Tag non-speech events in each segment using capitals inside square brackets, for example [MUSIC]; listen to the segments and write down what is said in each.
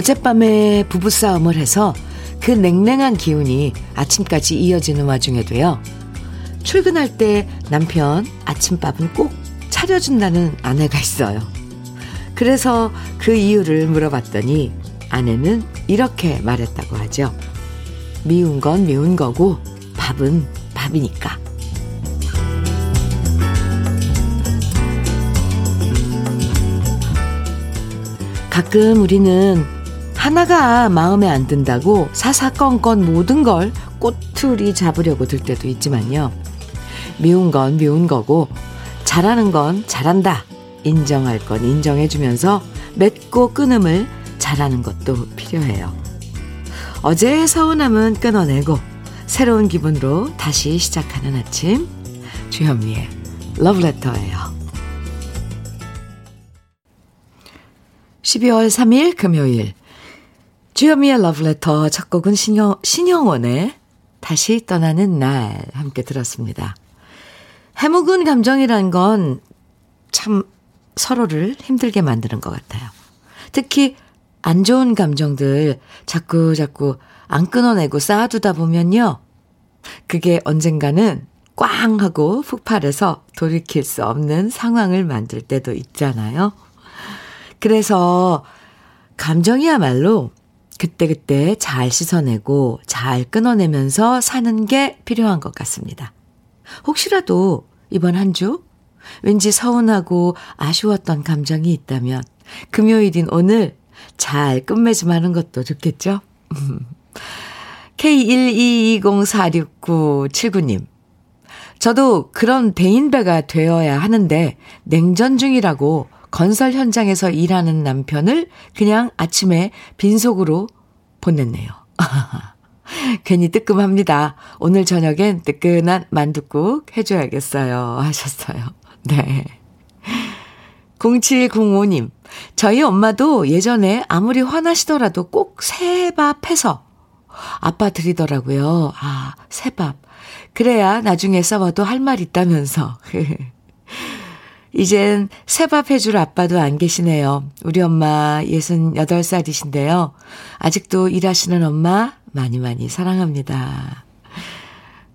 어젯밤에 부부싸움을 해서 그 냉랭한 기운이 아침까지 이어지는 와중에도요. 출근할 때 남편 아침밥은 꼭 차려준다는 아내가 있어요. 그래서 그 이유를 물어봤더니 아내는 이렇게 말했다고 하죠. 미운 건 미운 거고 밥은 밥이니까. 가끔 우리는 하나가 마음에 안 든다고 사사건건 모든 걸 꼬투리 잡으려고 들 때도 있지만요. 미운 건 미운 거고 잘하는 건 잘한다. 인정할 건 인정해주면서 맺고 끊음을 잘하는 것도 필요해요. 어제의 서운함은 끊어내고 새로운 기분으로 다시 시작하는 아침 주현미의 러브레터예요. 12월 3일 금요일 주현미의 러브레터 첫 곡은 신영, 신영원의 다시 떠나는 날 함께 들었습니다. 해묵은 감정이란 건 참 서로를 힘들게 만드는 것 같아요. 특히 안 좋은 감정들 자꾸 자꾸 안 끊어내고 쌓아두다 보면요. 그게 언젠가는 꽝 하고 폭발해서 돌이킬 수 없는 상황을 만들 때도 있잖아요. 그래서 감정이야말로 그때그때 잘 씻어내고 잘 끊어내면서 사는 게 필요한 것 같습니다. 혹시라도 이번 한 주 왠지 서운하고 아쉬웠던 감정이 있다면 금요일인 오늘 잘 끝맺음하는 것도 좋겠죠? [LAUGHS] K122046979님. 저도 그런 대인배가 되어야 하는데 냉전 중이라고 건설 현장에서 일하는 남편을 그냥 아침에 빈속으로 보냈네요. [LAUGHS] 괜히 뜨끔합니다. 오늘 저녁엔 뜨끈한 만둣국 해줘야겠어요. 하셨어요. [LAUGHS] 네. 0705님, 저희 엄마도 예전에 아무리 화나시더라도 꼭 새밥 해서 아빠 드리더라고요. 아, 새밥. 그래야 나중에 싸워도 할 말 있다면서. [LAUGHS] 이젠 새밥 해줄 아빠도 안 계시네요. 우리 엄마 68살이신데요. 아직도 일하시는 엄마 많이 많이 사랑합니다.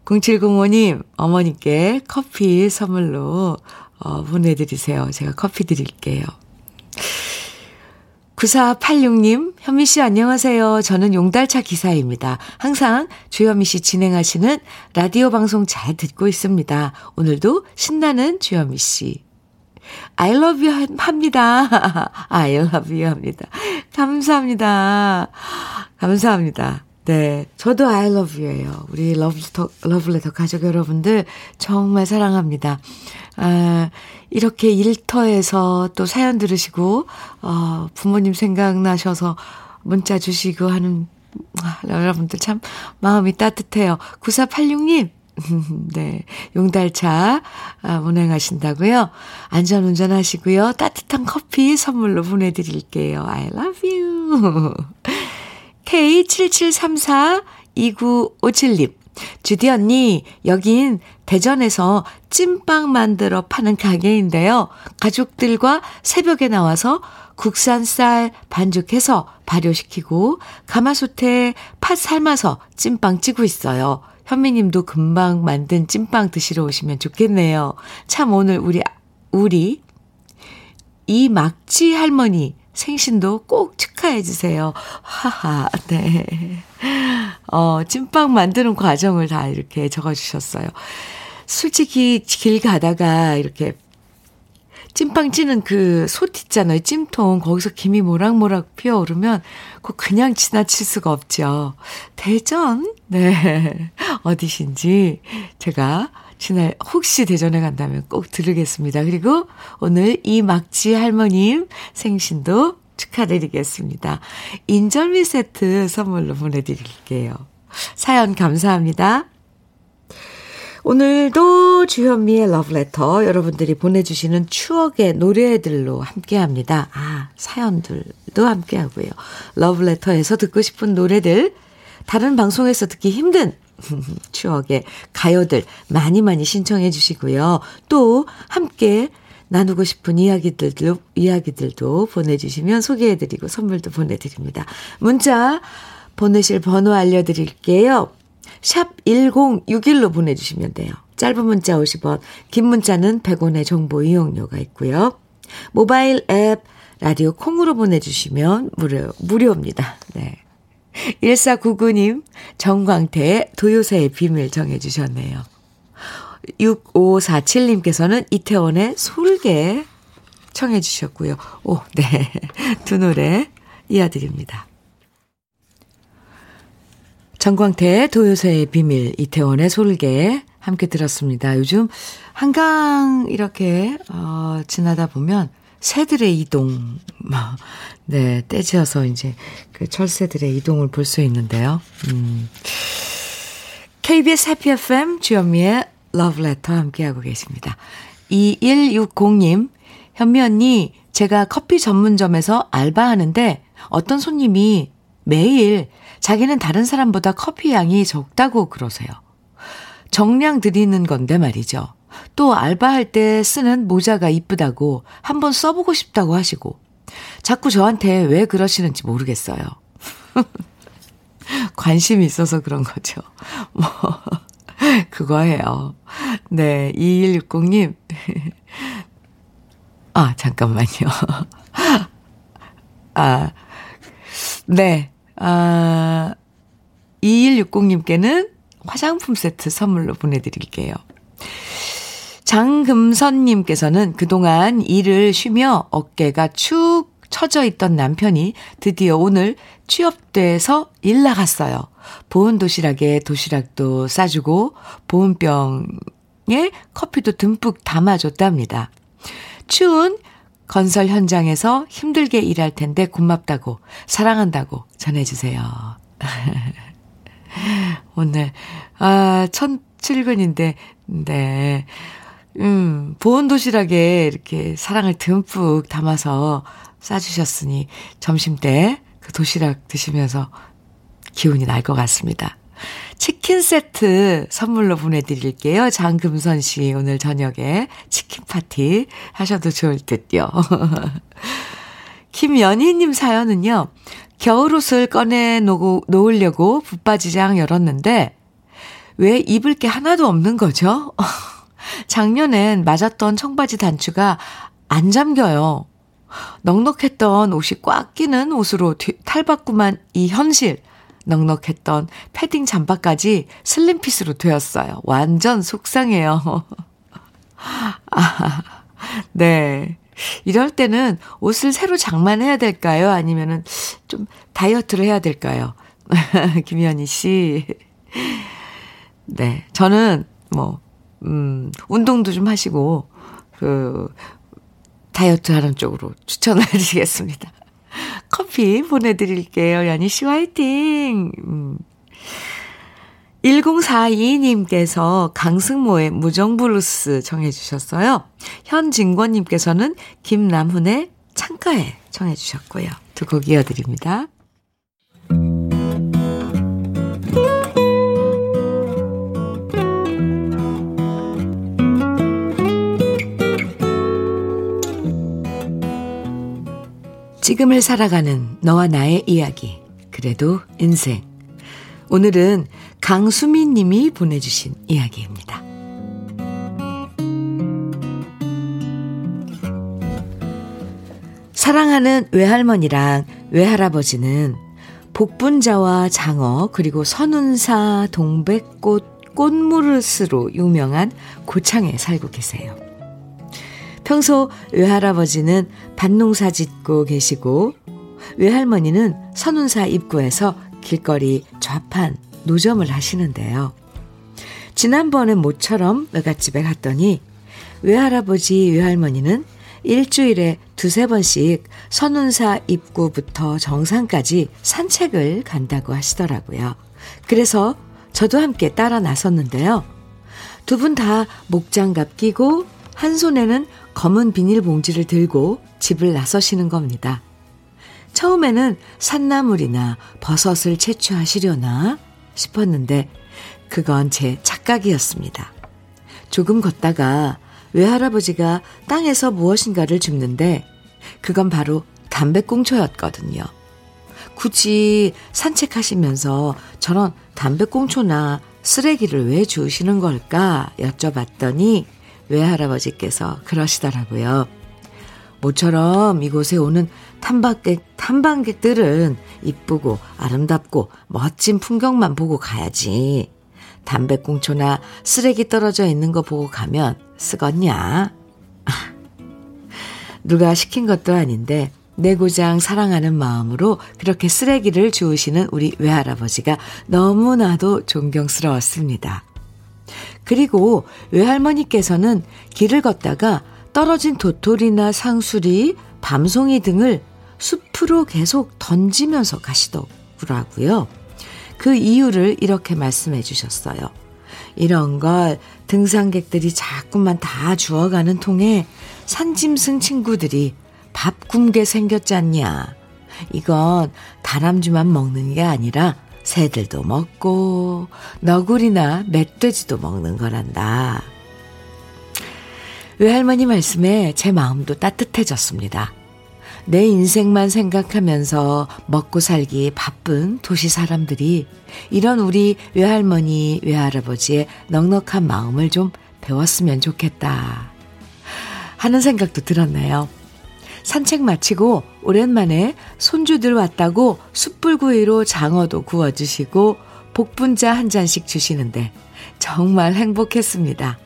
0705님, 어머니께 커피 선물로 어, 보내드리세요. 제가 커피 드릴게요. 9486님, 현미 씨 안녕하세요. 저는 용달차 기사입니다. 항상 주현미 씨 진행하시는 라디오 방송 잘 듣고 있습니다. 오늘도 신나는 주현미 씨. I love you 합니다. [LAUGHS] I love you 합니다. 감사합니다. 감사합니다. 네. 저도 I love you예요. 우리 러브레터, 러브레터 가족 여러분들 정말 사랑합니다. 아, 이렇게 일터에서 또 사연 들으시고, 어, 부모님 생각나셔서 문자 주시고 하는, 아, 여러분들 참 마음이 따뜻해요. 9486님, [LAUGHS] 네. 용달차 아, 운행하신다고요? 안전 운전하시고요. 따뜻한 커피 선물로 보내드릴게요. I love you. [LAUGHS] K77342957님. 주디 언니, 여긴 대전에서 찐빵 만들어 파는 가게인데요. 가족들과 새벽에 나와서 국산 쌀 반죽해서 발효시키고 가마솥에 팥 삶아서 찐빵 찌고 있어요. 현미님도 금방 만든 찐빵 드시러 오시면 좋겠네요. 참 오늘 우리 우리 이 막지 할머니 생신도 꼭 축하해 주세요. 하하, 네. 어, 찐빵 만드는 과정을 다 이렇게 적어 주셨어요. 솔직히 길 가다가 이렇게 찐빵 찌는 그 솥 있잖아요. 찜통. 거기서 김이 모락모락 피어오르면 그 그냥 지나칠 수가 없죠. 대전? 네. [LAUGHS] 어디신지 제가 지날 혹시 대전에 간다면 꼭 들으겠습니다. 그리고 오늘 이 막지 할머님 생신도 축하드리겠습니다. 인절미 세트 선물로 보내드릴게요. 사연 감사합니다. 오늘도 주현미의 러브레터 여러분들이 보내주시는 추억의 노래들로 함께 합니다. 아, 사연들도 함께 하고요. 러브레터에서 듣고 싶은 노래들, 다른 방송에서 듣기 힘든 [LAUGHS] 추억의 가요들 많이 많이 신청해 주시고요. 또 함께 나누고 싶은 이야기들도, 이야기들도 보내주시면 소개해드리고 선물도 보내드립니다. 문자 보내실 번호 알려드릴게요. 샵 1061로 보내주시면 돼요. 짧은 문자 50원, 긴 문자는 100원의 정보 이용료가 있고요. 모바일 앱, 라디오 콩으로 보내주시면 무료, 무료입니다. 네. 1499님, 정광태의 도요새의 비밀 정해주셨네요. 6547님께서는 이태원의 솔개 청해주셨고요. 오, 네. [LAUGHS] 두 노래 이어드립니다. 정광태의 도요새의 비밀, 이태원의 솔개 함께 들었습니다. 요즘 한강 이렇게, 어, 지나다 보면 새들의 이동, 네, 떼지어서 이제 그 철새들의 이동을 볼 수 있는데요. 음. KBS 해피 FM 주현미의 러브레터 함께하고 계십니다. 2160님, 현미 언니, 제가 커피 전문점에서 알바하는데 어떤 손님이 매일 자기는 다른 사람보다 커피 양이 적다고 그러세요. 정량 드리는 건데 말이죠. 또 알바할 때 쓰는 모자가 이쁘다고 한번 써보고 싶다고 하시고 자꾸 저한테 왜 그러시는지 모르겠어요. [LAUGHS] 관심이 있어서 그런 거죠. [LAUGHS] 뭐, 그거예요. 네, 2160님. [LAUGHS] 아, 잠깐만요. 아, 네. 아, 2160님께는 화장품 세트 선물로 보내드릴게요. 장금선님께서는 그동안 일을 쉬며 어깨가 축 처져 있던 남편이 드디어 오늘 취업돼서 일 나갔어요. 보온 도시락에 도시락도 싸주고 보온병에 커피도 듬뿍 담아줬답니다. 추운 건설 현장에서 힘들게 일할 텐데 고맙다고 사랑한다고 전해주세요. [LAUGHS] 오늘 아, 첫 출근인데 네. 음, 보온 도시락에 이렇게 사랑을 듬뿍 담아서 싸주셨으니 점심 때 그 도시락 드시면서 기운이 날 것 같습니다. 치킨 세트 선물로 보내드릴게요. 장금선 씨 오늘 저녁에 치킨 파티 하셔도 좋을 듯요. [LAUGHS] 김연희님 사연은요. 겨울옷을 꺼내 놓으려고 붙바지장 열었는데 왜 입을 게 하나도 없는 거죠? [LAUGHS] 작년엔 맞았던 청바지 단추가 안 잠겨요. 넉넉했던 옷이 꽉 끼는 옷으로 탈바꿈한 이 현실. 넉넉했던 패딩 잠바까지 슬림핏으로 되었어요. 완전 속상해요. [LAUGHS] 아, 네. 이럴 때는 옷을 새로 장만해야 될까요? 아니면은 좀 다이어트를 해야 될까요? [LAUGHS] 김현희 씨. 네. 저는 뭐, 음, 운동도 좀 하시고, 그, 다이어트 하는 쪽으로 추천을 [LAUGHS] 드리겠습니다. 커피 보내드릴게요. 연희 씨 화이팅! 음. 1042님께서 강승모의 무정블루스 정해주셨어요. 현진권님께서는 김남훈의 창가에 정해주셨고요. 두 곡 이어드립니다. 지금을 살아가는 너와 나의 이야기. 그래도 인생. 오늘은 강수민 님이 보내주신 이야기입니다. 사랑하는 외할머니랑 외할아버지는 복분자와 장어 그리고 선운사 동백꽃 꽃무릇으로 유명한 고창에 살고 계세요. 평소 외할아버지는 밭농사 짓고 계시고 외할머니는 선운사 입구에서 길거리 좌판 노점을 하시는데요. 지난번에 모처럼 외갓집에 갔더니 외할아버지 외할머니는 일주일에 두세 번씩 선운사 입구부터 정상까지 산책을 간다고 하시더라고요. 그래서 저도 함께 따라 나섰는데요. 두 분 다 목장갑 끼고 한 손에는 검은 비닐봉지를 들고 집을 나서시는 겁니다. 처음에는 산나물이나 버섯을 채취하시려나 싶었는데 그건 제 착각이었습니다. 조금 걷다가 외할아버지가 땅에서 무엇인가를 줍는데 그건 바로 담배꽁초였거든요. 굳이 산책하시면서 저런 담배꽁초나 쓰레기를 왜 주시는 걸까 여쭤봤더니 외할아버지께서 그러시더라고요. 모처럼 이곳에 오는 탐방객, 탐방객들은 이쁘고 아름답고 멋진 풍경만 보고 가야지. 담배꽁초나 쓰레기 떨어져 있는 거 보고 가면 쓰겄냐? [LAUGHS] 누가 시킨 것도 아닌데 내 고장 사랑하는 마음으로 그렇게 쓰레기를 주우시는 우리 외할아버지가 너무나도 존경스러웠습니다. 그리고 외할머니께서는 길을 걷다가 떨어진 도토리나 상수리, 밤송이 등을 숲으로 계속 던지면서 가시더라고요. 그 이유를 이렇게 말씀해 주셨어요. 이런 걸 등산객들이 자꾸만 다 주워가는 통에 산짐승 친구들이 밥 굶게 생겼잖냐. 이건 다람쥐만 먹는 게 아니라 새들도 먹고 너구리나 멧돼지도 먹는 거란다. 외할머니 말씀에 제 마음도 따뜻해졌습니다. 내 인생만 생각하면서 먹고 살기 바쁜 도시 사람들이 이런 우리 외할머니, 외할아버지의 넉넉한 마음을 좀 배웠으면 좋겠다. 하는 생각도 들었네요. 산책 마치고 오랜만에 손주들 왔다고 숯불구이로 장어도 구워주시고 복분자 한 잔씩 주시는데 정말 행복했습니다.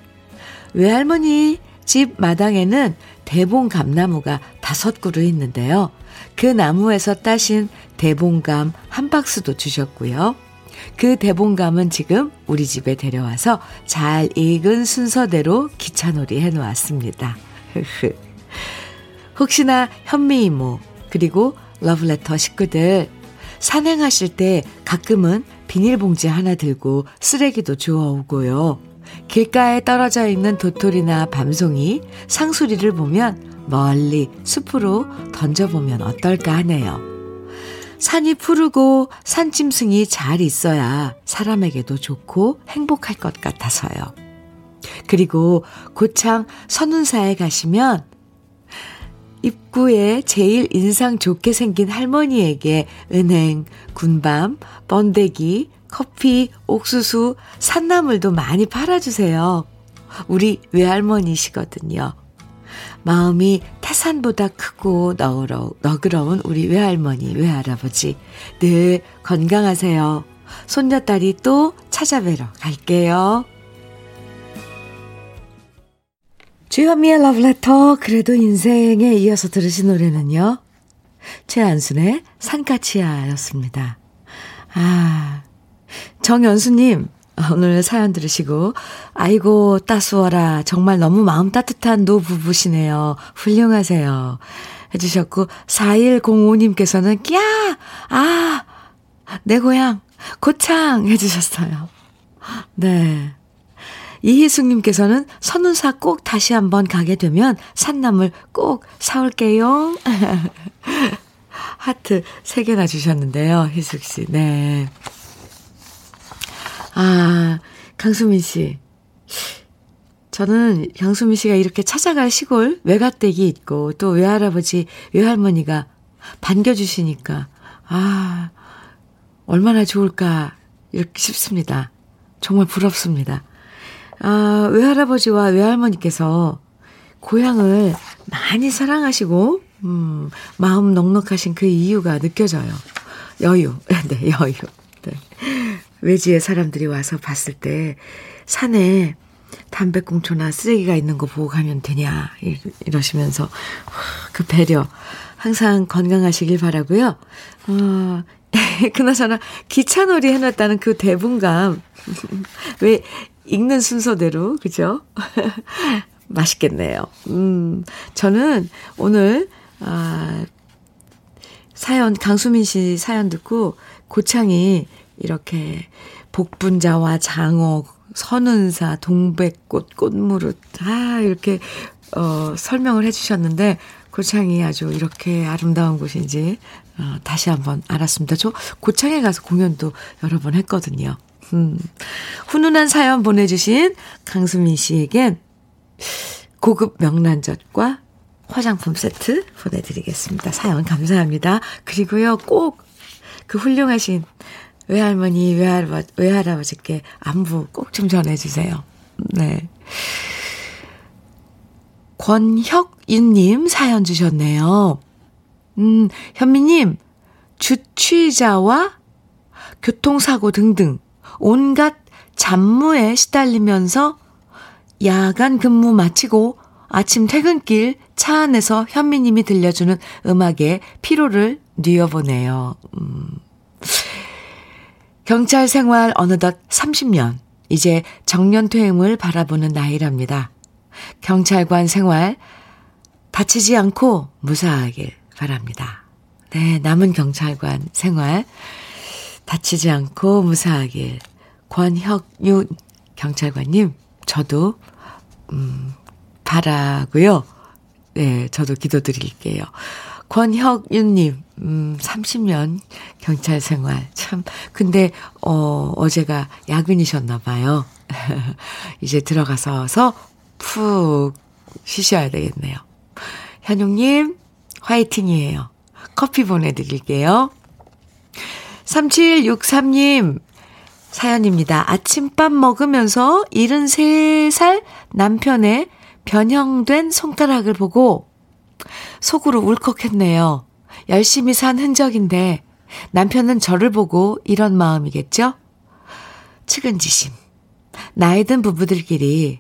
외할머니 집 마당에는 대봉 감나무가 다섯 그루 있는데요. 그 나무에서 따신 대봉감 한 박스도 주셨고요. 그 대봉감은 지금 우리 집에 데려와서 잘 익은 순서대로 기차놀이 해놓았습니다. 혹시나 현미 이모, 그리고 러브레터 식구들 산행하실 때 가끔은 비닐봉지 하나 들고 쓰레기도 주워오고요. 길가에 떨어져 있는 도토리나 밤송이, 상수리를 보면 멀리 숲으로 던져보면 어떨까 하네요. 산이 푸르고 산짐승이 잘 있어야 사람에게도 좋고 행복할 것 같아서요. 그리고 고창 선운사에 가시면 입구에 제일 인상 좋게 생긴 할머니에게 은행, 군밤, 번데기, 커피, 옥수수, 산나물도 많이 팔아주세요. 우리 외할머니시거든요. 마음이 태산보다 크고 너그러, 너그러운 우리 외할머니, 외할아버지. 늘 건강하세요. 손녀딸이 또 찾아뵈러 갈게요. 주현미의 러브레터, 그래도 인생에 이어서 들으신 노래는요. 최안순의 산까치야였습니다. 아, 정연수님, 오늘 사연 들으시고, 아이고, 따스워라. 정말 너무 마음 따뜻한 노부부시네요. 훌륭하세요. 해주셨고, 4105님께서는, 끼야! 아! 내 고향, 고창! 해주셨어요. 네. 이희숙님께서는 선운사 꼭 다시 한번 가게 되면 산나물 꼭 사올게요. [LAUGHS] 하트 3개나 주셨는데요. 희숙 씨. 네. 아, 강수민 씨. 저는 강수민 씨가 이렇게 찾아갈 시골 외갓댁이 있고 또 외할아버지, 외할머니가 반겨주시니까, 아, 얼마나 좋을까, 이렇게 싶습니다. 정말 부럽습니다. 아, 외할아버지와 외할머니께서 고향을 많이 사랑하시고, 음, 마음 넉넉하신 그 이유가 느껴져요. 여유. [LAUGHS] 네, 여유. 네. 외지의 사람들이 와서 봤을 때 산에 담배꽁초나 쓰레기가 있는 거 보고 가면 되냐 이러시면서 그 배려 항상 건강하시길 바라고요. 어, [LAUGHS] 그나저나 기차놀이 해놨다는 그 대분감 [LAUGHS] 왜 읽는 순서대로 그죠? [LAUGHS] 맛있겠네요. 음, 저는 오늘 아, 사연 강수민 씨 사연 듣고 고창이 이렇게 복분자와 장어, 선운사, 동백꽃, 꽃무릇, 아, 이렇게, 어, 설명을 해 주셨는데, 고창이 아주 이렇게 아름다운 곳인지, 어, 다시 한번 알았습니다. 저 고창에 가서 공연도 여러 번 했거든요. 음, 훈훈한 사연 보내주신 강수민 씨에겐 고급 명란젓과 화장품 세트 보내드리겠습니다. 사연 감사합니다. 그리고요, 꼭 그 훌륭하신 외할머니, 외할아버, 외할아버지께 안부 꼭 좀 전해주세요. 네. 권혁윤님 사연 주셨네요. 음, 현미님, 주취자와 교통사고 등등 온갖 잡무에 시달리면서 야간 근무 마치고 아침 퇴근길 차 안에서 현미님이 들려주는 음악에 피로를 뉘어보네요. 음. 경찰 생활 어느덧 30년. 이제 정년퇴임을 바라보는 나이랍니다. 경찰관 생활 다치지 않고 무사하길 바랍니다. 네, 남은 경찰관 생활 다치지 않고 무사하길. 권혁윤 경찰관님, 저도, 음, 바라고요 네, 저도 기도드릴게요. 권혁윤님, 음, 30년 경찰 생활. 참, 근데, 어, 어제가 야근이셨나봐요. [LAUGHS] 이제 들어가서 푹 쉬셔야 되겠네요. 현웅님, 화이팅이에요. 커피 보내드릴게요. 3763님, 사연입니다. 아침밥 먹으면서 73살 남편의 변형된 손가락을 보고 속으로 울컥했네요. 열심히 산 흔적인데 남편은 저를 보고 이런 마음이겠죠? 측은지심. 나이 든 부부들끼리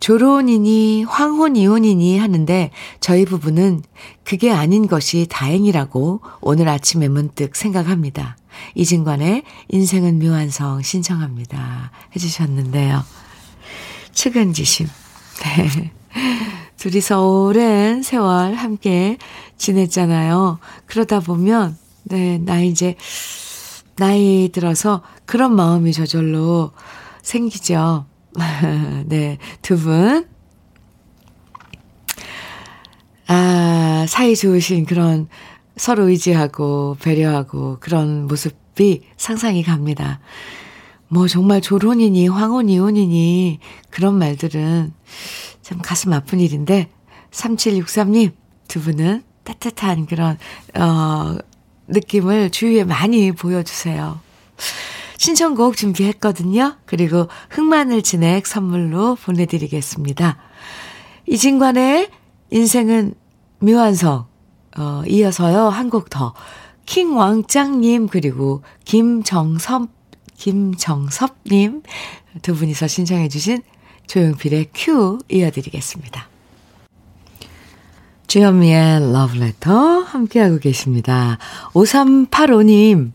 조론이니 황혼 이혼이니 하는데 저희 부부는 그게 아닌 것이 다행이라고 오늘 아침에 문득 생각합니다. 이진관의 인생은 묘한성 신청합니다. 해주셨는데요. 측은지심. 네. 둘이서 오랜 세월 함께 지냈잖아요. 그러다 보면, 네, 나 이제, 나이 들어서 그런 마음이 저절로 생기죠. [LAUGHS] 네, 두 분. 아, 사이 좋으신 그런 서로 의지하고 배려하고 그런 모습이 상상이 갑니다. 뭐 정말 조론이니 황혼 이혼이니 그런 말들은 참 가슴 아픈 일인데 3763님 두 분은 따뜻한 그런 어 느낌을 주위에 많이 보여주세요. 신청곡 준비했거든요. 그리고 흑마늘 진액 선물로 보내드리겠습니다. 이진관의 인생은 묘한성 어, 이어서요, 한 곡 더. 킹왕짱님, 그리고 김정섭, 김정섭님 두 분이서 신청해주신 조용필의 큐 이어드리겠습니다. 주현미의 러브레터 함께하고 계십니다. 5385님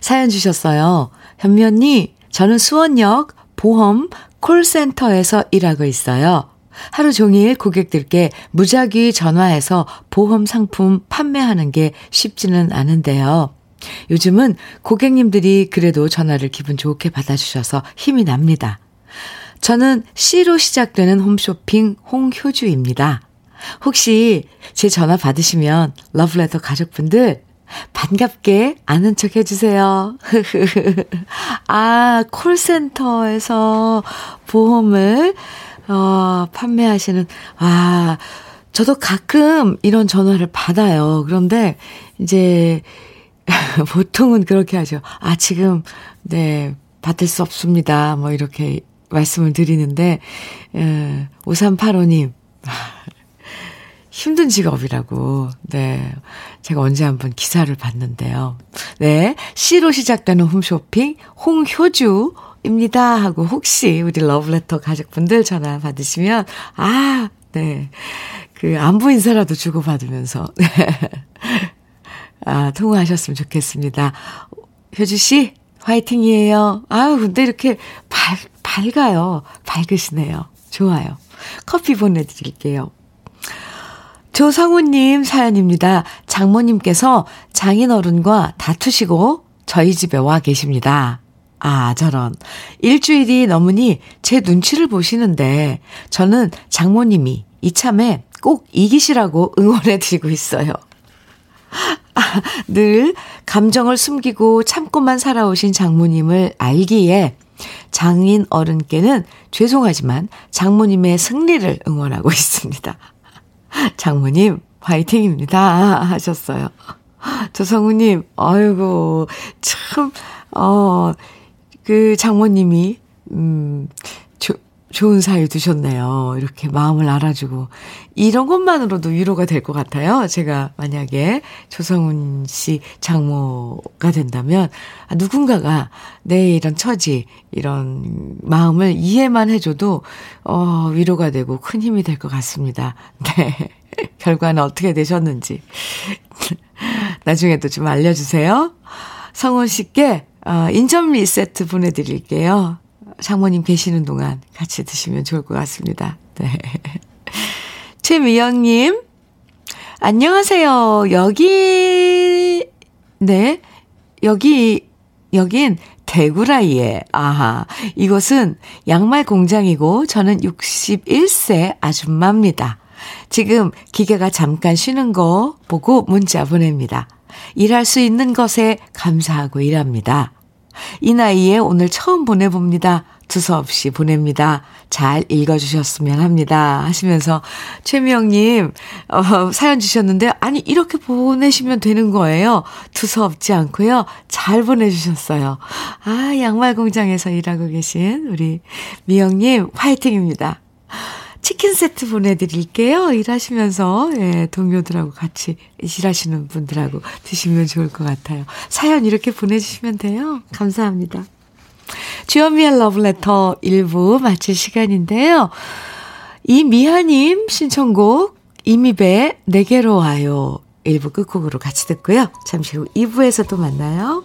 사연 주셨어요. 현미 언니, 저는 수원역 보험 콜센터에서 일하고 있어요. 하루 종일 고객들께 무작위 전화해서 보험 상품 판매하는 게 쉽지는 않은데요. 요즘은 고객님들이 그래도 전화를 기분 좋게 받아주셔서 힘이 납니다. 저는 C로 시작되는 홈쇼핑 홍효주입니다. 혹시 제 전화 받으시면 러브레터 가족분들 반갑게 아는 척 해주세요. [LAUGHS] 아, 콜센터에서 보험을 어, 판매하시는, 아, 저도 가끔 이런 전화를 받아요. 그런데 이제 [LAUGHS] 보통은 그렇게 하죠. 아, 지금, 네, 받을 수 없습니다. 뭐 이렇게 말씀을 드리는데, 에, 5385님, 힘든 직업이라고, 네. 제가 언제 한번 기사를 봤는데요. 네. C로 시작되는 홈쇼핑, 홍효주, 입니다. 하고 혹시 우리 러브레터 가족분들 전화 받으시면, 아, 네. 그 안부 인사라도 주고 받으면서, 네. [LAUGHS] 아, 통화하셨으면 좋겠습니다. 효주 씨, 화이팅이에요. 아유, 근데 이렇게 밝, 밝아요. 밝으시네요. 좋아요. 커피 보내 드릴게요. 조성우님 사연입니다. 장모님께서 장인어른과 다투시고 저희 집에 와 계십니다. 아, 저런. 일주일이 넘으니 제 눈치를 보시는데 저는 장모님이 이참에 꼭 이기시라고 응원해 드리고 있어요. 아, 늘 감정을 숨기고 참고만 살아오신 장모님을 알기에 장인 어른께는 죄송하지만 장모님의 승리를 응원하고 있습니다. 장모님, 화이팅입니다. 하셨어요. 조성우님, 아이고, 참, 어, 그 장모님이, 음, 조, 좋은 사이 두셨네요. 이렇게 마음을 알아주고. 이런 것만으로도 위로가 될 것 같아요. 제가 만약에 조성훈 씨 장모가 된다면, 아, 누군가가 내 이런 처지, 이런 마음을 이해만 해줘도, 어, 위로가 되고 큰 힘이 될 것 같습니다. [LAUGHS] 네. 결과는 어떻게 되셨는지. [LAUGHS] 나중에도 좀 알려주세요. 성훈 씨께, 어, 인절미 세트 보내드릴게요. 장모님 계시는 동안 같이 드시면 좋을 것 같습니다. 네. [LAUGHS] 최미영님, 안녕하세요. 여기, 네, 여기, 여긴 대구라이에, 아하, 이곳은 양말 공장이고 저는 61세 아줌마입니다. 지금 기계가 잠깐 쉬는 거 보고 문자 보냅니다. 일할 수 있는 것에 감사하고 일합니다. 이 나이에 오늘 처음 보내봅니다. 두서없이 보냅니다. 잘 읽어주셨으면 합니다. 하시면서 최미영님 어, 사연 주셨는데 아니 이렇게 보내시면 되는 거예요. 두서없지 않고요. 잘 보내주셨어요. 아 양말 공장에서 일하고 계신 우리 미영님 화이팅입니다. 치킨 세트 보내드릴게요. 일하시면서, 예, 동료들하고 같이 일하시는 분들하고 드시면 좋을 것 같아요. 사연 이렇게 보내주시면 돼요. 감사합니다. 주연미의 러브레터 1부 마칠 시간인데요. 이미하님 신청곡 이미배 내게로 와요. 1부 끝곡으로 같이 듣고요. 잠시 후 2부에서 또 만나요.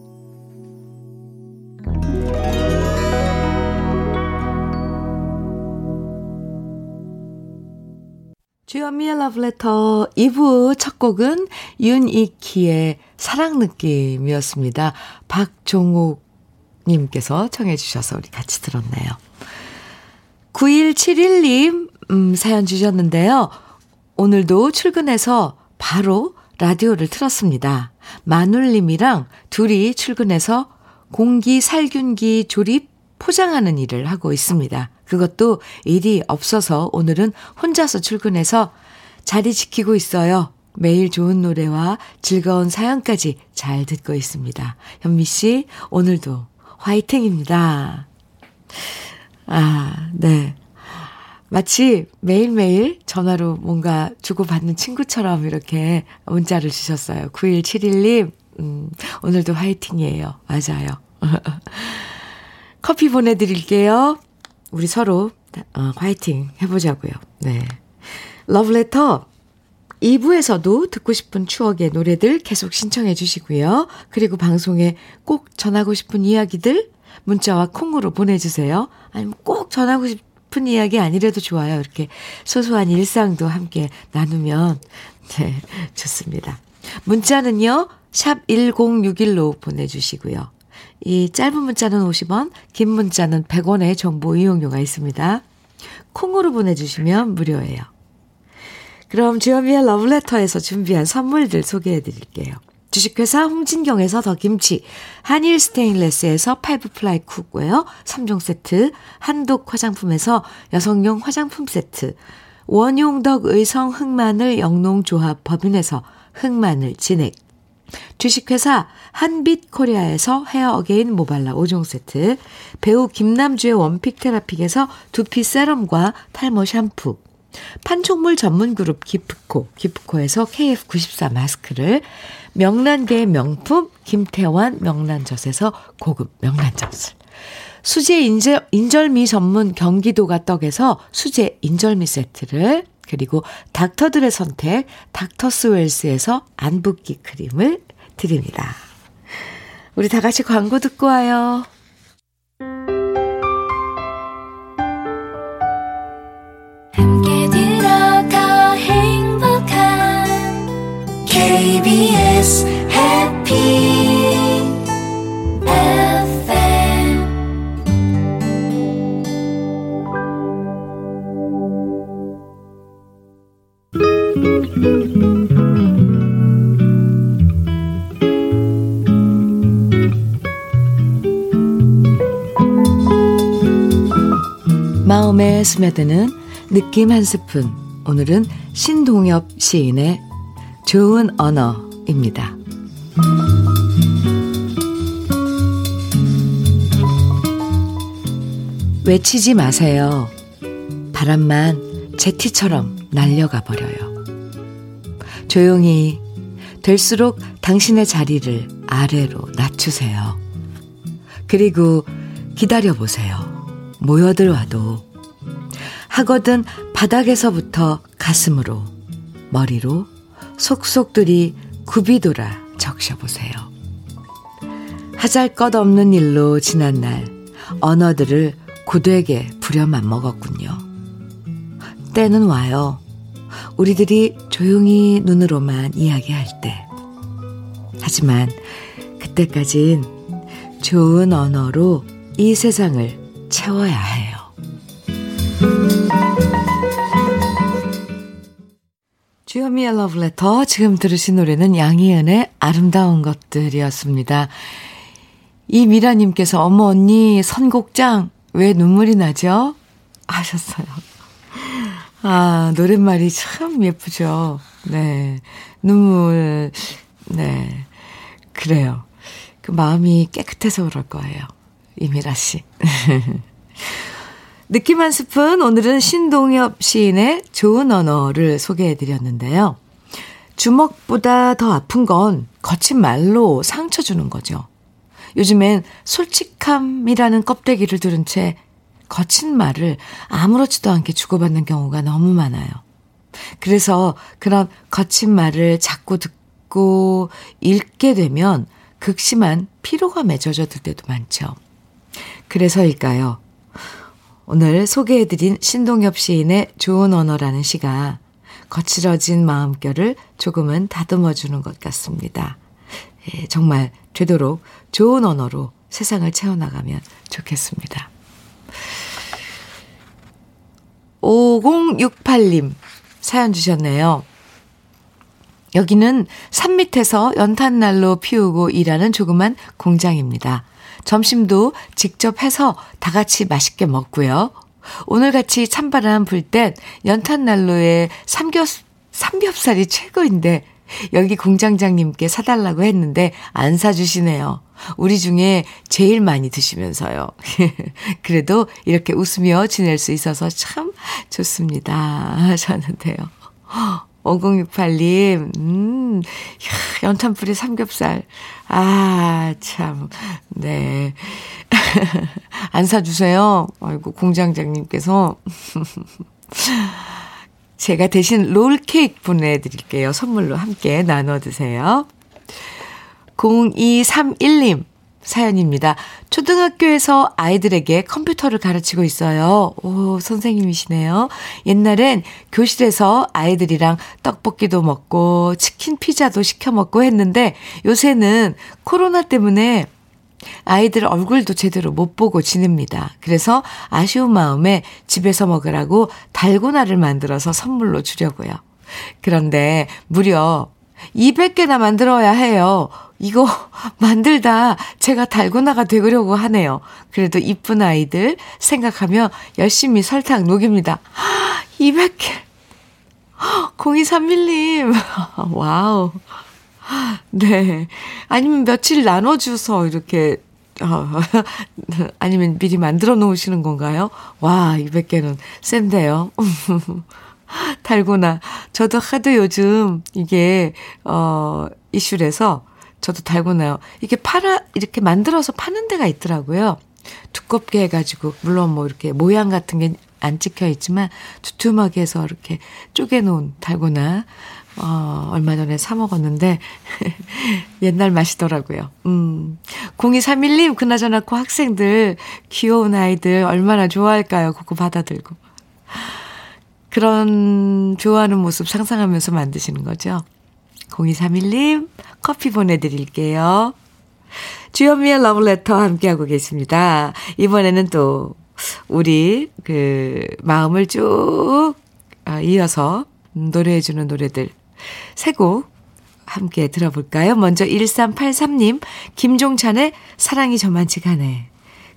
주현미의 Letter 2부 첫 곡은 윤이키의 사랑 느낌이었습니다. 박종욱 님께서 청해 주셔서 우리 같이 들었네요. 9171님 음, 사연 주셨는데요. 오늘도 출근해서 바로 라디오를 틀었습니다. 마눌님이랑 둘이 출근해서 공기 살균기 조립 포장하는 일을 하고 있습니다. 그것도 일이 없어서 오늘은 혼자서 출근해서 자리 지키고 있어요. 매일 좋은 노래와 즐거운 사연까지 잘 듣고 있습니다. 현미 씨, 오늘도 화이팅입니다. 아, 네. 마치 매일매일 전화로 뭔가 주고받는 친구처럼 이렇게 문자를 주셨어요. 9171님, 음, 오늘도 화이팅이에요. 맞아요. [LAUGHS] 커피 보내드릴게요. 우리 서로 어, 화이팅 해보자고요. 네. 러브레터 2부에서도 듣고 싶은 추억의 노래들 계속 신청해 주시고요. 그리고 방송에 꼭 전하고 싶은 이야기들 문자와 콩으로 보내주세요. 아니면 꼭 전하고 싶 슬픈 이야기 아니래도 좋아요. 이렇게 소소한 일상도 함께 나누면, 네, 좋습니다. 문자는요, 샵 1061로 보내주시고요. 이 짧은 문자는 50원, 긴 문자는 100원의 정보 이용료가 있습니다. 콩으로 보내주시면 무료예요. 그럼 주현미의 러브레터에서 준비한 선물들 소개해 드릴게요. 주식회사 홍진경에서 더 김치, 한일 스테인레스에서 five ply cookware 3종 세트, 한독 화장품에서 여성용 화장품 세트, 원용덕 의성 흑마늘 영농조합 법인에서 흑마늘 진액, 주식회사 한빛 코리아에서 헤어 어게인 모발라 5종 세트, 배우 김남주의 one pick 테라픽에서 두피 세럼과 탈모 샴푸, 판촉물 전문 그룹 기프코, 기프코에서 KF94 마스크를 명란계의 명품 김태환 명란젓에서 고급 명란젓을 수제 인절, 인절미 전문 경기도가 떡에서 수제 인절미 세트를 그리고 닥터들의 선택 닥터스웰스에서 안붓기 크림을 드립니다. 우리 다 같이 광고 듣고 와요. 함께 들어가 행복한 KBS 마음에 스며드는 느낌 한 스푼. 오늘은 신동엽 시인의 좋은 언어입니다. 외치지 마세요. 바람만 제티처럼 날려가 버려요. 조용히 될수록 당신의 자리를 아래로 낮추세요. 그리고 기다려보세요. 모여들 와도 하거든 바닥에서부터 가슴으로 머리로 속속들이 굽이 돌아 적셔보세요. 하잘 것 없는 일로 지난 날 언어들을 고되게 부려만 먹었군요. 때는 와요. 우리들이 조용히 눈으로만 이야기할 때. 하지만 그때까진 좋은 언어로 이 세상을 채워야 해요. 주현미의 러브레터 지금 들으신 노래는 양희은의 아름다운 것들이었습니다. 이미라님께서 어머 언니 선곡장 왜 눈물이 나죠? 하셨어요. 아 노랫말이 참 예쁘죠. 네 눈물 네 그래요. 그 마음이 깨끗해서 그럴 거예요. 이미라 씨. [LAUGHS] 느낌 한 스푼, 오늘은 신동엽 시인의 좋은 언어를 소개해 드렸는데요. 주먹보다 더 아픈 건 거친 말로 상처 주는 거죠. 요즘엔 솔직함이라는 껍데기를 두른 채 거친 말을 아무렇지도 않게 주고받는 경우가 너무 많아요. 그래서 그런 거친 말을 자꾸 듣고 읽게 되면 극심한 피로감에 젖어들 때도 많죠. 그래서일까요? 오늘 소개해드린 신동엽 시인의 좋은 언어라는 시가 거칠어진 마음결을 조금은 다듬어주는 것 같습니다. 예, 정말 되도록 좋은 언어로 세상을 채워나가면 좋겠습니다. 5068님 사연 주셨네요. 여기는 산 밑에서 연탄난로 피우고 일하는 조그만 공장입니다. 점심도 직접 해서 다 같이 맛있게 먹고요. 오늘 같이 찬바람 불 땐 연탄난로에 삼겹, 삼겹살이 최고인데 여기 공장장님께 사달라고 했는데 안 사주시네요. 우리 중에 제일 많이 드시면서요. [LAUGHS] 그래도 이렇게 웃으며 지낼 수 있어서 참 좋습니다. [LAUGHS] 하셨는데요. 5068님, 음, 야, 연탄불에 삼겹살. 아, 참, 네. [LAUGHS] 안 사주세요. 아이고, 공장장님께서. [LAUGHS] 제가 대신 롤케이크 보내드릴게요. 선물로 함께 나눠 드세요. 0231님, 사연입니다. 초등학교에서 아이들에게 컴퓨터를 가르치고 있어요. 오, 선생님이시네요. 옛날엔 교실에서 아이들이랑 떡볶이도 먹고 치킨 피자도 시켜 먹고 했는데 요새는 코로나 때문에 아이들 얼굴도 제대로 못 보고 지냅니다. 그래서 아쉬운 마음에 집에서 먹으라고 달고나를 만들어서 선물로 주려고요. 그런데 무려 200개나 만들어야 해요. 이거 [LAUGHS] 만들다 제가 달고나가 되려고 하네요. 그래도 이쁜 아이들 생각하며 열심히 설탕 녹입니다. [GASPS] 200개. 0231님. [GASPS] [LAUGHS] 와우. [GASPS] 네. 아니면 며칠 나눠줘서 이렇게, 어, [LAUGHS] 아니면 미리 만들어 놓으시는 건가요? 와, 200개는 센데요. 달고나. 저도 하도 요즘 이게, 어, 이슈래서 저도 달고나요. 이게 팔아, 이렇게 만들어서 파는 데가 있더라고요. 두껍게 해가지고, 물론 뭐 이렇게 모양 같은 게 안 찍혀 있지만, 두툼하게 해서 이렇게 쪼개놓은 달고나, 어, 얼마 전에 사 먹었는데, [LAUGHS] 옛날 맛이더라고요. 음. 0231님, 그나저나 그 학생들, 귀여운 아이들 얼마나 좋아할까요? 그거 받아들고. 그런 좋아하는 모습 상상하면서 만드시는 거죠. 0231님, 커피 보내드릴게요. 주현미의 러브레터 함께하고 계십니다. 이번에는 또, 우리, 그, 마음을 쭉 아, 이어서 노래해주는 노래들. 세 곡 함께 들어볼까요? 먼저 1383님, 김종찬의 사랑이 저만치 가네.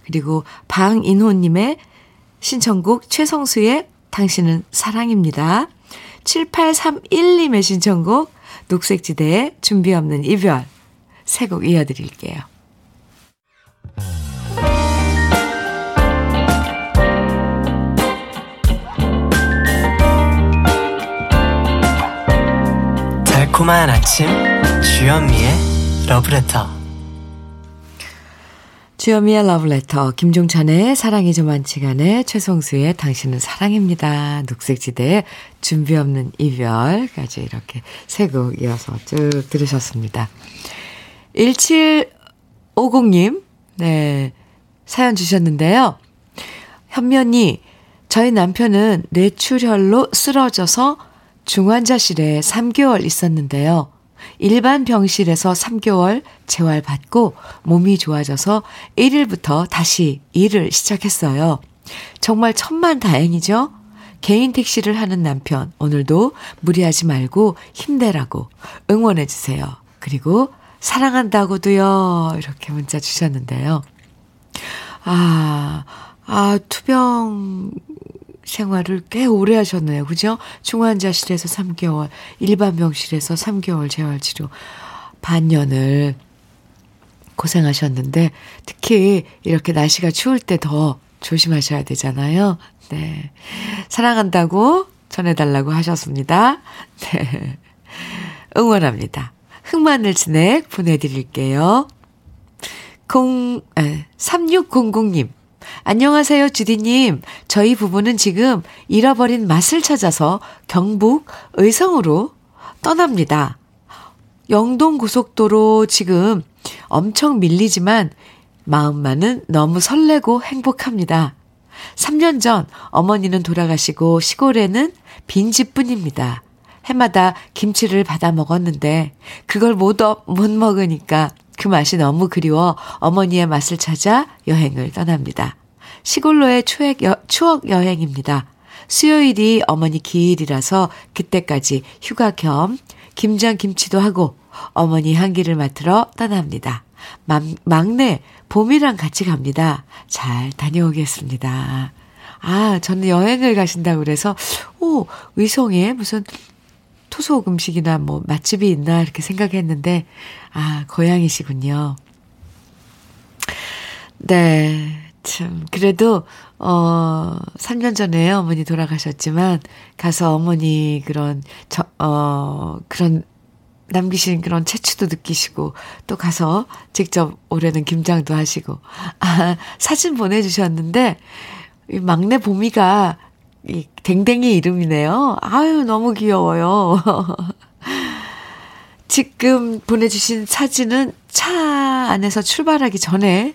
그리고 방인호님의 신청곡 최성수의 당신은 사랑입니다. 7831님의 신청곡 녹색지대의 준비 없는 이별. 세 곡 이어드릴게요. 달콤한 아침 주현미의 러브레터 주현미의 러브레터 김종찬의 사랑이 저만치간에 최성수의 당신은 사랑입니다. 녹색지대의 준비 없는 이별까지 이렇게 세 곡 이어서 쭉 들으셨습니다. 1750님 네 사연 주셨는데요. 현면이 저희 남편은 뇌출혈로 쓰러져서 중환자실에 3개월 있었는데요. 일반 병실에서 3개월 재활받고 몸이 좋아져서 1일부터 다시 일을 시작했어요. 정말 천만 다행이죠? 개인 택시를 하는 남편, 오늘도 무리하지 말고 힘내라고 응원해주세요. 그리고 사랑한다고도요. 이렇게 문자 주셨는데요. 아, 아, 투병 생활을 꽤 오래 하셨네요. 그죠? 중환자실에서 3개월, 일반 병실에서 3개월 재활 치료, 반년을 고생하셨는데, 특히 이렇게 날씨가 추울 때 더 조심하셔야 되잖아요. 네. 사랑한다고 전해달라고 하셨습니다. 네. 응원합니다. 흑마늘 진액 보내드릴게요. 0, 에, 3600님. 안녕하세요, 주디님. 저희 부부는 지금 잃어버린 맛을 찾아서 경북 의성으로 떠납니다. 영동 고속도로 지금 엄청 밀리지만 마음만은 너무 설레고 행복합니다. 3년 전 어머니는 돌아가시고 시골에는 빈집뿐입니다. 해마다 김치를 받아 먹었는데 그걸 못, 못 먹으니까 그 맛이 너무 그리워 어머니의 맛을 찾아 여행을 떠납니다. 시골로의 추억, 여, 추억 여행입니다. 수요일이 어머니 기일이라서 그때까지 휴가 겸 김장 김치도 하고 어머니 향기를 맡으러 떠납니다. 막, 막내 봄이랑 같이 갑니다. 잘 다녀오겠습니다. 아, 저는 여행을 가신다고 그래서, 오, 의성에 무슨 토속 음식이나 뭐 맛집이 있나 이렇게 생각했는데, 아, 고향이시군요. 네. 참, 그래도, 어, 3년 전에 어머니 돌아가셨지만, 가서 어머니 그런, 저, 어, 그런, 남기신 그런 채취도 느끼시고, 또 가서 직접 올해는 김장도 하시고, 아, 사진 보내주셨는데, 이 막내 봄이가 이 댕댕이 이름이네요. 아유, 너무 귀여워요. [LAUGHS] 지금 보내주신 사진은 차 안에서 출발하기 전에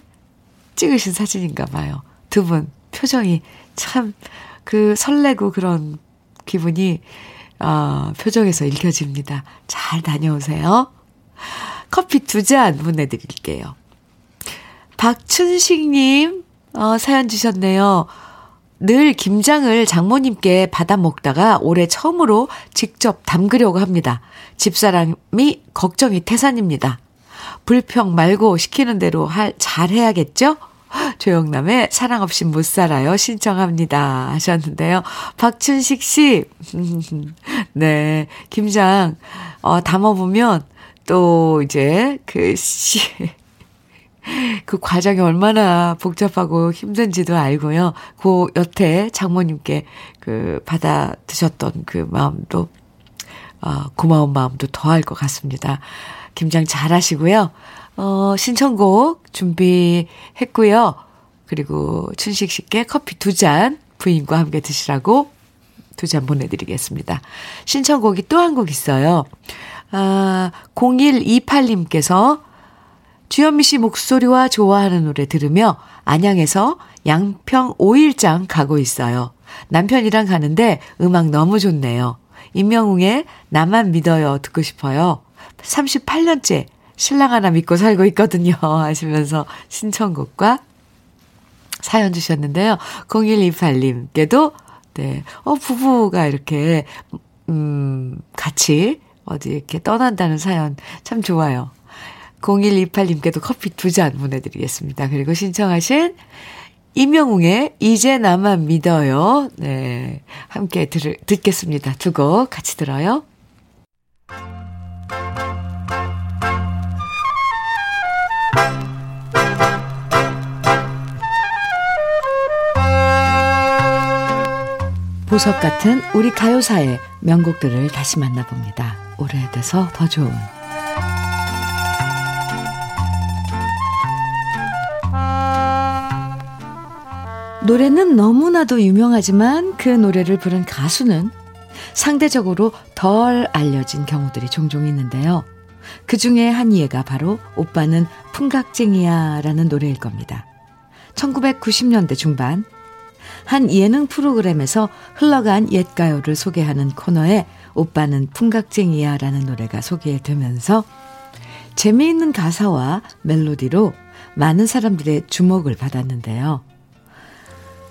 찍으신 사진인가 봐요. 두 분 표정이 참 그 설레고 그런 기분이 어, 표정에서 읽혀집니다. 잘 다녀오세요. 커피 두 잔 보내드릴게요. 박춘식님 어, 사연 주셨네요. 늘 김장을 장모님께 받아 먹다가 올해 처음으로 직접 담그려고 합니다. 집사람이 걱정이 태산입니다. 불평 말고 시키는 대로 할, 잘 해야겠죠? 조영남의 사랑 없이 못 살아요. 신청합니다. 하셨는데요. 박춘식 씨. [LAUGHS] 네. 김장, 어, 담아 보면 또 이제 그 씨, 그 과정이 얼마나 복잡하고 힘든지도 알고요. 그 여태 장모님께 그 받아 드셨던 그 마음도, 어, 고마운 마음도 더할 것 같습니다. 김장 잘 하시고요. 어, 신청곡 준비했고요. 그리고 춘식 씨께 커피 두 잔 부인과 함께 드시라고 두 잔 보내드리겠습니다. 신청곡이 또 한 곡 있어요. 아, 0128님께서 주현미 씨 목소리와 좋아하는 노래 들으며 안양에서 양평 5일장 가고 있어요. 남편이랑 가는데 음악 너무 좋네요. 임영웅의 나만 믿어요 듣고 싶어요. 38년째 신랑 하나 믿고 살고 있거든요. [LAUGHS] 하시면서 신청곡과 사연 주셨는데요. 0128님께도 네. 어 부부가 이렇게 음 같이 어디 이렇게 떠난다는 사연 참 좋아요. 0128님께도 커피 두 잔 보내드리겠습니다. 그리고 신청하신 임영웅의 이제 나만 믿어요. 네. 함께 들, 듣겠습니다. 두 곡 같이 들어요. 보석 같은 우리 가요사의 명곡들을 다시 만나봅니다. 오래돼서 더 좋은 노래는 너무나도 유명하지만 그 노래를 부른 가수는 상대적으로 덜 알려진 경우들이 종종 있는데요. 그 중에 한 예가 바로 오빠는 풍각쟁이야 라는 노래일 겁니다. 1990년대 중반 한 예능 프로그램에서 흘러간 옛 가요를 소개하는 코너에 오빠는 풍각쟁이야 라는 노래가 소개되면서 재미있는 가사와 멜로디로 많은 사람들의 주목을 받았는데요.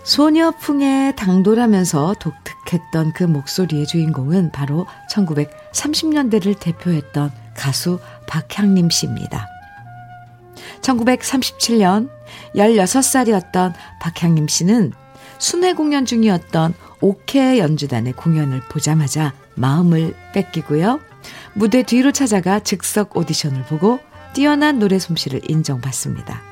소녀풍에 당돌하면서 독특했던 그 목소리의 주인공은 바로 1930년대를 대표했던 가수 박향림 씨입니다. 1937년 16살이었던 박향림 씨는 순회 공연 중이었던 오케 연주단의 공연을 보자마자 마음을 뺏기고요. 무대 뒤로 찾아가 즉석 오디션을 보고 뛰어난 노래 솜씨를 인정받습니다.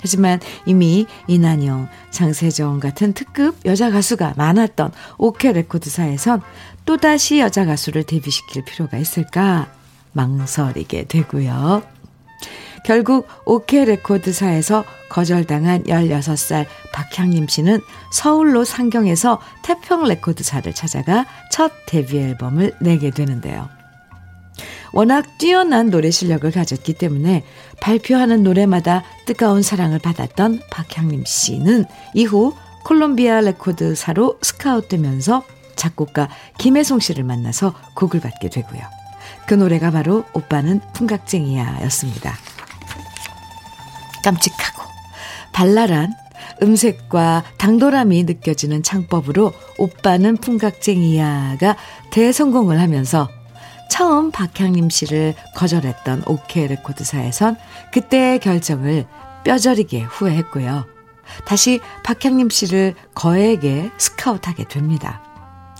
하지만 이미 이난영, 장세정 같은 특급 여자 가수가 많았던 오케 레코드사에선 또다시 여자 가수를 데뷔시킬 필요가 있을까 망설이게 되고요. 결국 오케 레코드사에서 거절당한 16살 박향림 씨는 서울로 상경해서 태평 레코드사를 찾아가 첫 데뷔 앨범을 내게 되는데요. 워낙 뛰어난 노래 실력을 가졌기 때문에 발표하는 노래마다 뜨거운 사랑을 받았던 박향림 씨는 이후 콜롬비아 레코드사로 스카웃되면서 작곡가 김혜송 씨를 만나서 곡을 받게 되고요. 그 노래가 바로 오빠는 풍각쟁이야 였습니다. 깜찍하고 발랄한 음색과 당돌함이 느껴지는 창법으로 오빠는 풍각쟁이야가 대성공을 하면서 처음 박향림 씨를 거절했던 오케 레코드사에선 그때의 결정을 뼈저리게 후회했고요. 다시 박향림 씨를 거액에 스카웃하게 됩니다.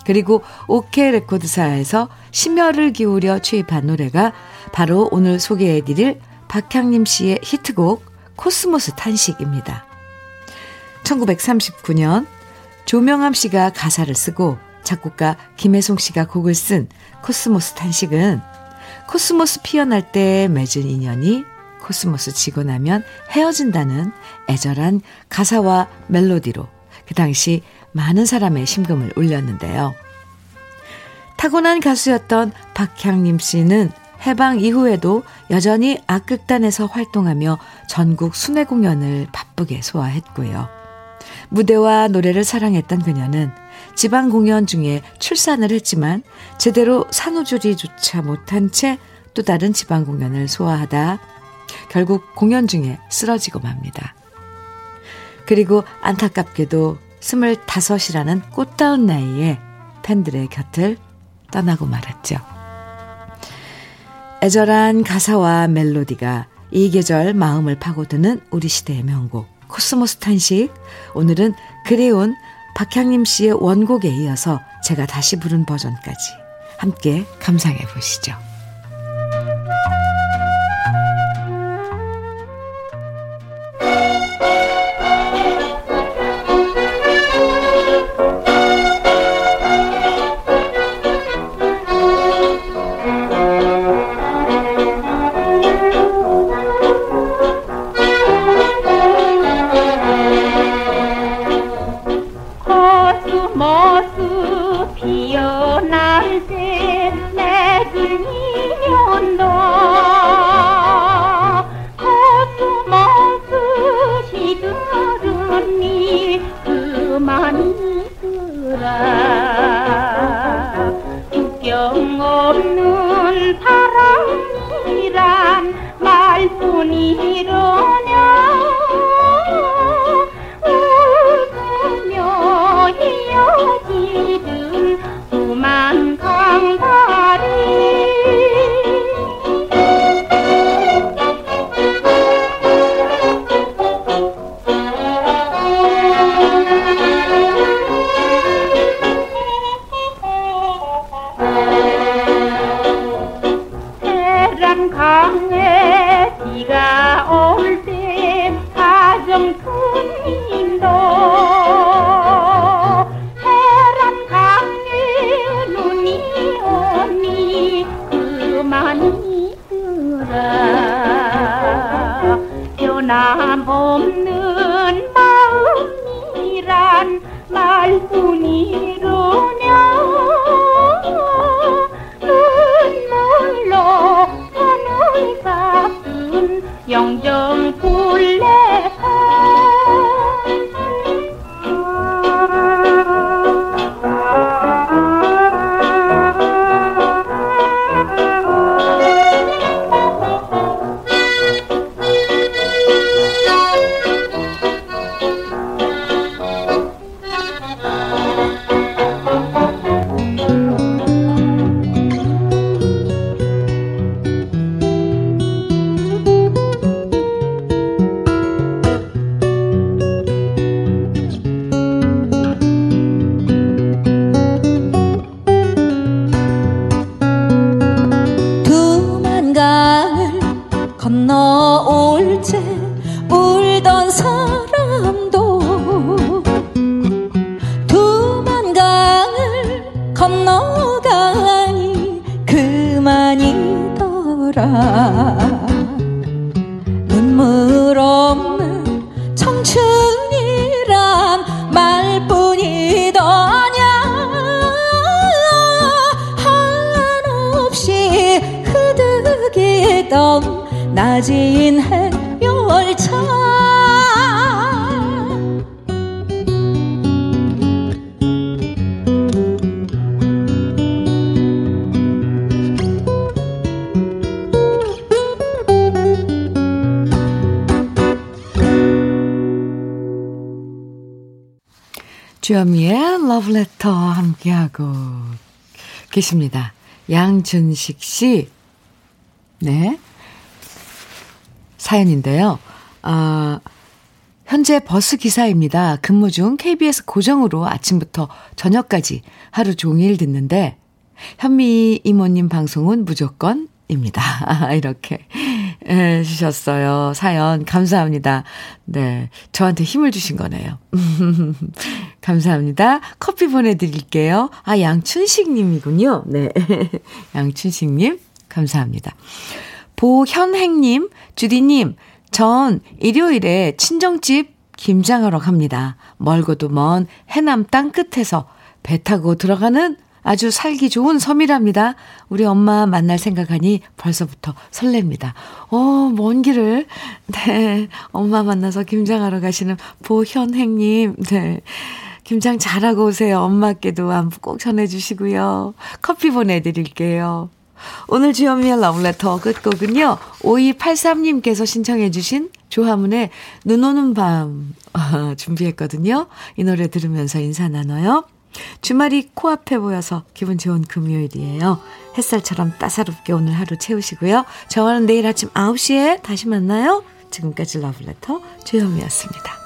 그리고 오케 레코드사에서 심혈을 기울여 취입한 노래가 바로 오늘 소개해드릴 박향림 씨의 히트곡 코스모스 탄식입니다. 1939년 조명암 씨가 가사를 쓰고 작곡가 김해송 씨가 곡을 쓴 코스모스 탄식은 코스모스 피어날 때 맺은 인연이 코스모스 지고 나면 헤어진다는 애절한 가사와 멜로디로 그 당시 많은 사람의 심금을 울렸는데요. 타고난 가수였던 박향림 씨는 해방 이후에도 여전히 악극단에서 활동하며 전국 순회 공연을 바쁘게 소화했고요. 무대와 노래를 사랑했던 그녀는 지방 공연 중에 출산을 했지만 제대로 산후조리조차 못한 채 또 다른 지방 공연을 소화하다 결국 공연 중에 쓰러지고 맙니다. 그리고 안타깝게도 스물다섯이라는 꽃다운 나이에 팬들의 곁을 떠나고 말았죠. 애절한 가사와 멜로디가 이 계절 마음을 파고드는 우리 시대의 명곡 코스모스 탄식 오늘은 그리운 박향림 씨의 원곡에 이어서 제가 다시 부른 버전까지 함께 감상해 보시죠. 你。 계십니다. 양준식 씨. 네. 사연인데요. 아, 현재 버스 기사입니다. 근무 중 KBS 고정으로 아침부터 저녁까지 하루 종일 듣는데, 현미 이모님 방송은 무조건입니다. [LAUGHS] 이렇게 해 주셨어요. 사연 감사합니다. 네. 저한테 힘을 주신 거네요. [LAUGHS] 감사합니다. 커피 보내드릴게요. 아, 양춘식 님이군요. 네. [LAUGHS] 양춘식 님, 감사합니다. 보현행 님, 주디님, 전 일요일에 친정집 김장하러 갑니다. 멀고도 먼 해남 땅 끝에서 배 타고 들어가는 아주 살기 좋은 섬이랍니다. 우리 엄마 만날 생각하니 벌써부터 설렙니다. 어, 먼 길을, 네, 엄마 만나서 김장하러 가시는 보현행님, 네. 김장 잘하고 오세요. 엄마께도 안부 꼭 전해주시고요. 커피 보내드릴게요. 오늘 주현미의 러브레터 끝곡은요. 5283님께서 신청해 주신 조화문의 눈 오는 밤 [LAUGHS] 준비했거든요. 이 노래 들으면서 인사 나눠요. 주말이 코앞에 보여서 기분 좋은 금요일이에요. 햇살처럼 따사롭게 오늘 하루 채우시고요. 저와는 내일 아침 9시에 다시 만나요. 지금까지 러브레터 주현미였습니다.